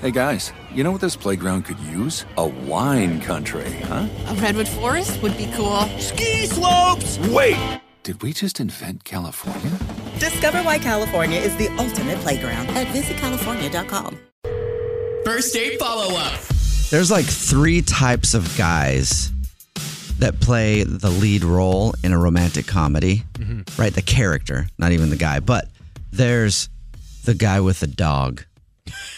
Hey guys, you know what this playground could use? A wine country, huh? A redwood forest would be cool. Ski slopes! Wait! Did we just invent California? Discover why California is the ultimate playground at visitcalifornia.com. First date follow up. There's like three types of guys that play the lead role in a romantic comedy, mm-hmm. right? The character, not even the guy. But there's the guy with the dog.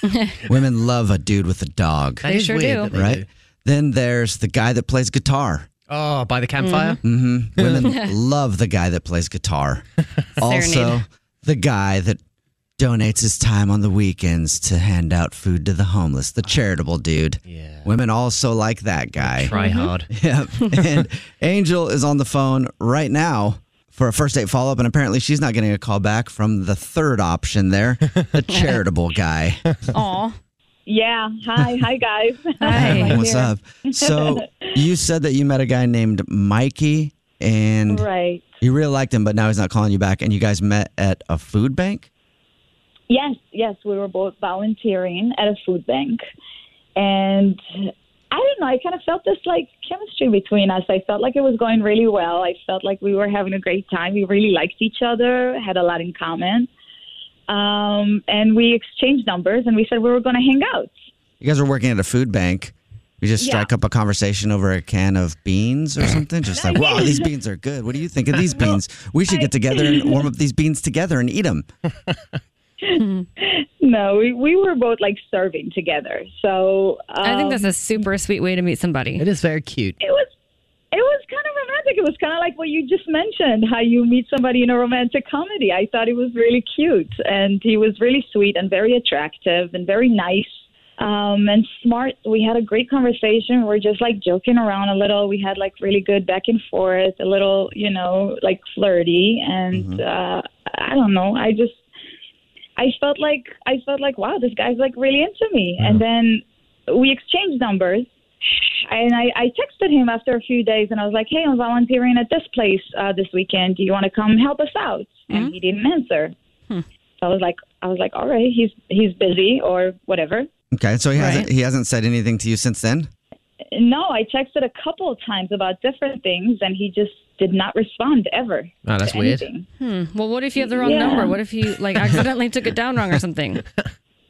Women love a dude with a dog, They sure do. right? Then there's the guy that plays guitar. Oh, by the campfire? hmm Women love the guy that plays guitar. also, Serenade. the guy that donates his time on the weekends to hand out food to the homeless, the charitable dude. Yeah. Women also like that guy. Try hard. Yep. and Angel is on the phone right now for a first date follow up, and apparently she's not getting a call back from the third option there, the charitable guy. Aw. Yeah. Hi. Hi, guys. Hi. What's up? So you said that you met a guy named Mikey, and Right. you really liked him, but now he's not calling you back. And you guys met at a food bank. Yes. Yes. We were both volunteering at a food bank, and I don't know. I kind of felt this like chemistry between us. I felt like it was going really well. I felt like we were having a great time. We really liked each other. Had a lot in common. Um, and we exchanged numbers, and we said we were going to hang out. You guys were working at a food bank. You just Yeah. strike up a conversation over a can of beans or something. Just like, wow, these beans are good. What do you think of these beans? We should get together and warm up these beans together and eat them. no, we, we were both like serving together. So um, I think that's a super sweet way to meet somebody. It is very cute. it was it was kind of romantic. It was kind of like what you just mentioned, how you meet somebody in a romantic comedy. I thought it was really cute, and he was really sweet and very attractive and very nice. Um, and smart. We had a great conversation. We We're just like joking around a little. We had like really good back and forth, a little, you know, like flirty. And uh, I don't know. I just I felt like I felt like wow, this guy's like really into me. And then we exchanged numbers. And I, I texted him after a few days, and I was like, "Hey, I'm volunteering at this place uh, this weekend. Do you want to come help us out?" And he didn't answer. So I was like, "I was like, all right, he's he's busy or whatever." Okay, so he hasn't he hasn't said anything to you since then. No, I texted a couple of times about different things, and he just did not respond ever. Oh, that's weird. anything. Hmm. Well, what if you have the wrong Yeah. number? What if you like accidentally took it down wrong or something?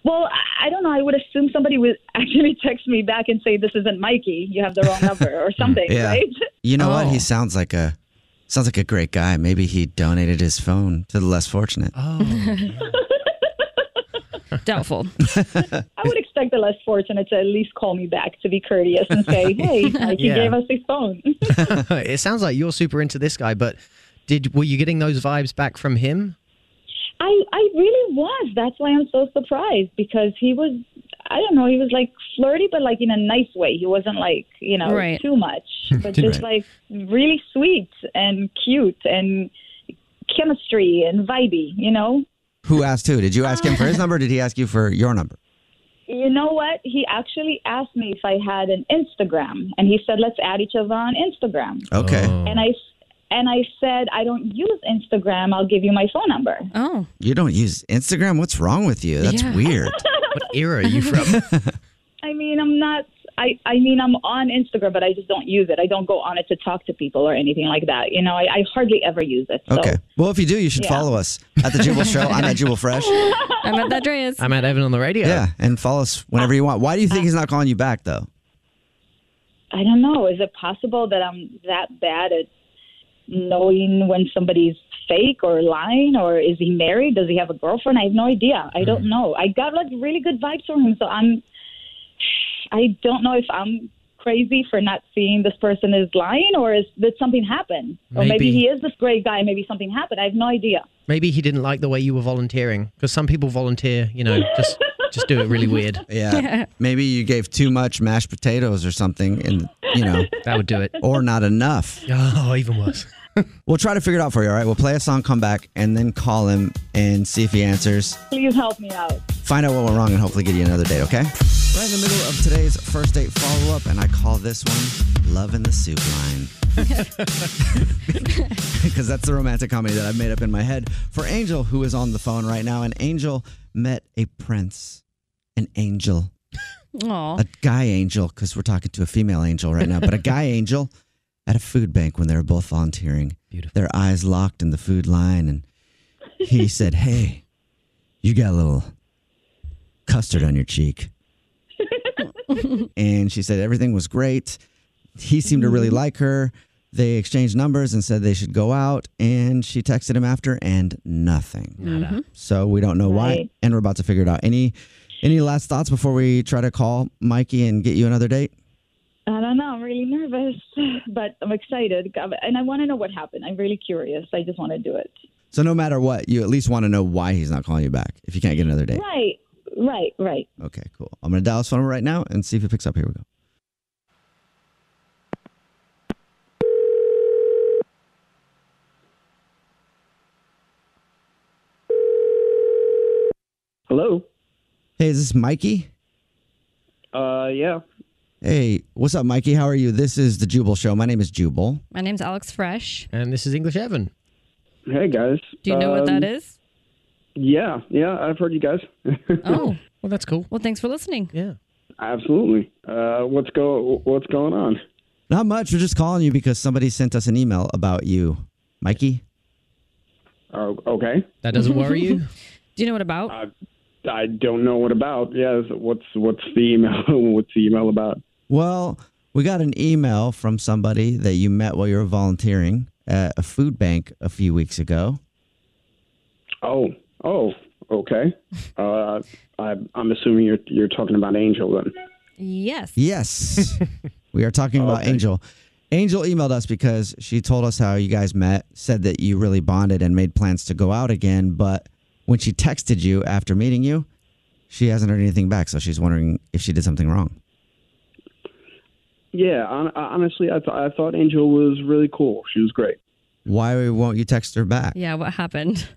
Well, I- I don't know. I would assume somebody would actually text me back and say, "This isn't Mikey. You have the wrong number," or something, Yeah. right? You know what? Oh. He sounds like a sounds like a great guy. Maybe he donated his phone to the less fortunate. Oh. Doubtful. I would expect the less fortunate to at least call me back to be courteous and say, "Hey, Mikey Yeah. gave us his phone." it sounds like you're super into this guy, but did were you getting those vibes back from him? I I really was. That's why I'm so surprised because he was. I don't know. He was like flirty, but like in a nice way. He wasn't like you know Right. too much, but just like really sweet and cute and chemistry and vibey. You know. Who asked who? Did you ask him for his number? Or did he ask you for your number? You know what? He actually asked me if I had an Instagram, and he said, "Let's add each other on Instagram." Okay. Oh. And I and I said, "I don't use Instagram. I'll give you my phone number." Oh. You don't use Instagram? What's wrong with you? That's Yeah. weird. What era are you from? I mean, I'm not. I, I mean, I'm on Instagram, but I just don't use it. I don't go on it to talk to people or anything like that. You know, I, I hardly ever use it. So. Okay. Well, if you do, you should Yeah. follow us at the Jubal Show. I'm at Jubal Fresh. I'm at that Dreas. I'm at Evan on the radio. Yeah, and follow us whenever you want. Why do you think uh, he's not calling you back though? I don't know. Is it possible that I'm that bad at knowing when somebody's fake or lying, or is he married? Does he have a girlfriend? I have no idea. I don't mm. know. I got like really good vibes from him, so I'm. I don't know if I'm crazy for not seeing this person is lying, or is did something happen? Or maybe Maybe. he is this great guy. Maybe something happened. I have no idea. Maybe he didn't like the way you were volunteering because some people volunteer, you know, just just do it really weird. Yeah. Maybe you gave too much mashed potatoes or something, and you know, That would do it. or not enough. Oh, even worse. We'll try to figure it out for you. All right. We'll play a song, come back, and then call him and see if he answers. Please help me out. Find out what went wrong, and hopefully get you another date. Okay. Right in the middle of today's first date follow up, and I call this one "Love in the Soup Line." because that's the romantic comedy that I've made up in my head for Angel, who is on the phone right now. And Angel met a prince, an angel, Aw. a guy angel, because we're talking to a female angel right now, but a guy angel at a food bank when they were both volunteering. Beautiful. Their eyes locked in the food line, and he said, Hey, you got a little custard on your cheek. and she said everything was great. He seemed to really mm-hmm. like her. They exchanged numbers and said they should go out. And she texted him after, and nothing. Mm-hmm. So we don't know why, Right. and we're about to figure it out. Any any last thoughts before we try to call Mikey and get you another date? I don't know. I'm really nervous, but I'm excited, and I want to know what happened. I'm really curious. I just want to do it. So no matter what, you at least want to know why he's not calling you back if you can't get another date. Right, right, right. Okay, cool. I'm gonna dial his phone right now and see if it picks up. Here we go. Hello. Hey, is this Mikey? Uh, yeah. Hey, what's up, Mikey? How are you? This is the Jubal Show. My name is Jubal. My name's Alex Fresh. And this is English Evan. Hey guys. Do you know what that Um. Yeah, yeah. I've heard you guys. Oh, Well, that's cool. well, thanks for listening. Yeah. Absolutely. Uh, what's go What's going on? Not much. We're just calling you because somebody sent us an email about you, Mikey. Oh, okay. That doesn't worry you? Do you know what about? I I don't know what about. Yeah. is- What's What's the email? what's the email about? Well, we got an email from somebody that you met while you were volunteering at a food bank a few weeks ago. Oh. Oh. Okay. Uh, I, I'm assuming you're you're talking about Angel then. yes. Yes, we are talking about Okay. Angel. Angel emailed us because she told us how you guys met, said that you really bonded and made plans to go out again. But when she texted you after meeting you, she hasn't heard anything back. So she's wondering if she did something wrong. Yeah. On, honestly, I thought I thought Angel was really cool. She was great. Why won't you text her back? Yeah, what happened?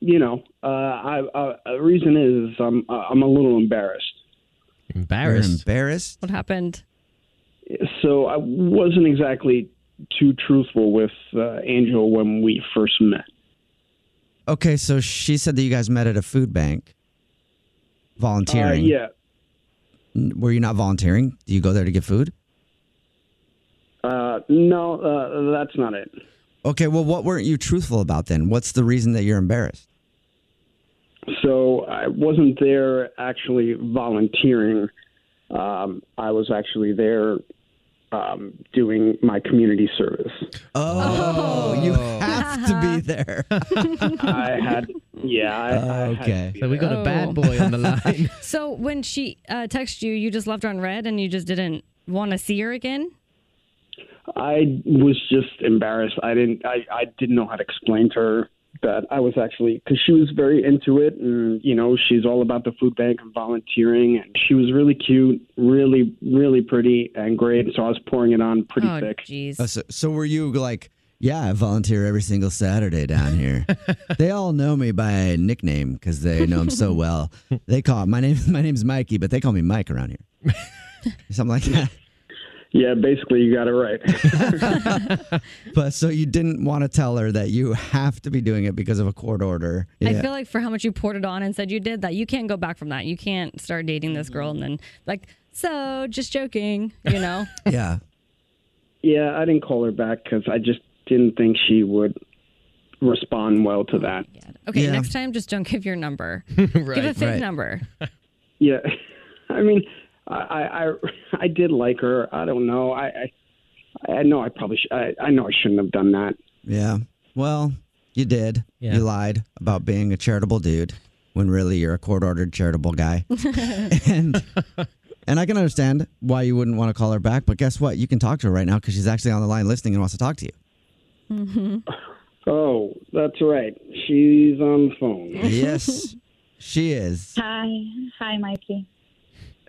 You know, uh, I, uh, the reason is I'm I'm a little embarrassed. You're Embarrassed. embarrassed? What happened? So I wasn't exactly too truthful with uh, Angel when we first met. Okay, so she said that you guys met at a food bank Uh, volunteering. yeah. Were you not volunteering? Do you go there to get food? Uh, no, uh, that's not it. Okay, well, what weren't you truthful about then? What's the reason that you're embarrassed? So I wasn't there actually volunteering. Um, I was actually there um, doing my community service. Oh, you have to be there. I had, yeah. I, I had okay. So we got a Oh. bad boy on the line. So when she uh, texted you, you just left her on read and you just didn't want to see her again? I was just embarrassed. I didn't. I, I didn't know how to explain to her that I was actually because she was very into it, and you know she's all about the food bank and volunteering, and she was really cute, really, really pretty and great. So I was pouring it on pretty oh, thick. jeez. Uh, so, so were you like, yeah, I volunteer every single Saturday down here. they all know me by nickname because they know him so well. They call my name. My name's Mikey, but they call me Mike around here. Something like that. Yeah, basically, you got it right. But so you didn't want to tell her that you have to be doing it because of a court order. I feel like for how much you poured it on and said you did that, you can't go back from that. You can't start dating this girl and then like, so just joking, you know? yeah. yeah, I didn't call her back because I just didn't think she would respond well to that. Oh, okay, Yeah. next time just don't give your number. Give a fake Right. number. Yeah, I mean, I, I, I, I did like her. I don't know. I, I, I know I probably, sh- I, I know I shouldn't have done that. Yeah. Well, you did. You lied about being a charitable dude when really you're a court ordered charitable guy. and and I can understand why you wouldn't want to call her back, but guess what? You can talk to her right now because she's actually on the line listening and wants to talk to you. Mm-hmm. Oh, that's right. She's on the phone. yes, she is. Hi, hi, Mikey.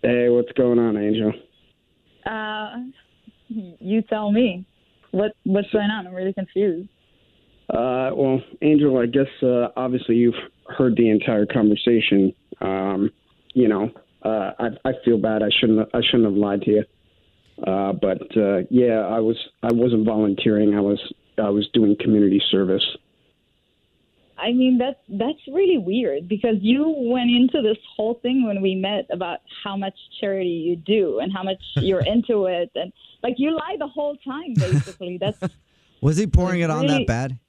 Hey, what's going on, Angel? Uh, you tell me. What what's going on? I'm really confused. Uh, well, Angel, I guess uh, obviously you've heard the entire conversation. Um, you know, uh, I, I feel bad. I shouldn't. I shouldn't have lied to you. Uh, but uh, yeah, I was. I wasn't volunteering. I was. I was doing community service. I mean that's that's really weird because you went into this whole thing when we met about how much charity you do and how much you're into it and like you lie the whole time basically. That's Was he pouring it on Really- that bad?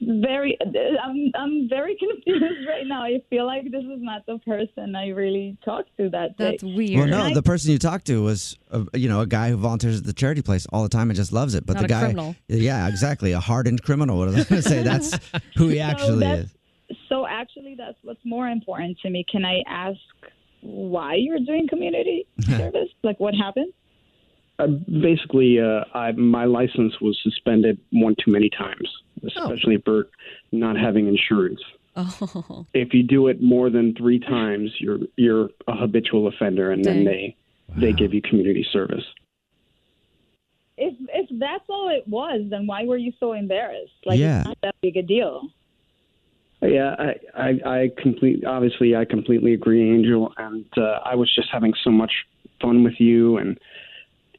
very. I'm I'm very confused right now. I feel like this is not the person I really talked to that day. That's weird. Well, no, the person you talked to was, a, you know, a guy who volunteers at the charity place all the time and just loves it. But Not the a guy, criminal. yeah, exactly, a hardened criminal. What was I going to say? That's who he actually that's- is. So actually, that's what's more important to me. Can I ask why you're doing community service? Like what happened? Uh, basically, uh, I, my license was suspended one too many times, especially for not having insurance. Oh. If you do it more than three times, you're you're a habitual offender, and Dang. then they they give you community service. If if that's all it was, then why were you so embarrassed? Like Yeah. it's not that big a deal. Yeah, I, I, I complete. Obviously, I completely agree, Angel. And uh, I was just having so much fun with you, and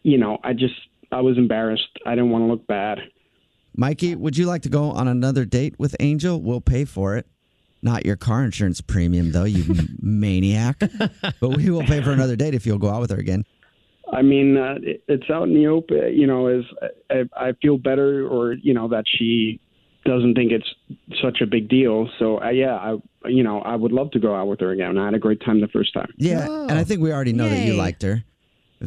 you know, I just I was embarrassed. I didn't want to look bad. Mikey, would you like to go on another date with Angel? We'll pay for it. Not your car insurance premium, though, you maniac. But we will pay for another date if you'll go out with her again. I mean, uh, it, it's out in the open. You know, is I, I feel better, or you know, that she doesn't think it's such a big deal. So uh, yeah, I you know, I would love to go out with her again. I had a great time the first time. Yeah, and I think we already know that you liked her.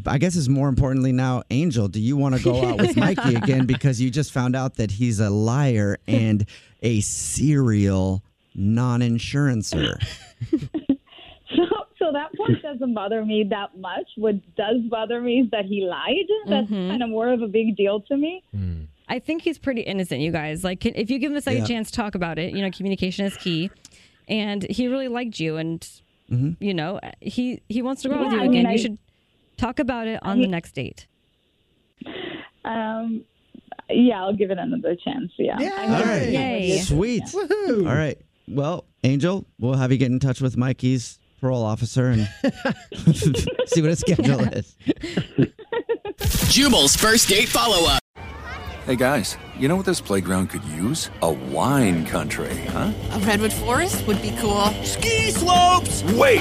I guess it's more importantly now, Angel, do you want to go out with Mikey again because you just found out that he's a liar and a serial non-insurancer? So so that part doesn't bother me that much. What does bother me is that he lied. That's Mm-hmm. kind of more of a big deal to me. I think he's pretty innocent, you guys. Like, can- if you give him a second Yeah. chance to talk about it, you know, communication is key. And he really liked you, and Mm-hmm. you know, he he wants to go out with you I again. mean, you I- should talk about it on the next date. Um, yeah, I'll give it another chance. Yeah. I All hope right. he would. Sweet. All right. Well, Angel, we'll have you get in touch with Mikey's parole officer and see what his schedule is. Jubal's first date follow up. Hey guys, you know what this playground could use? A wine country, huh? A redwood forest would be cool. Ski slopes! Wait!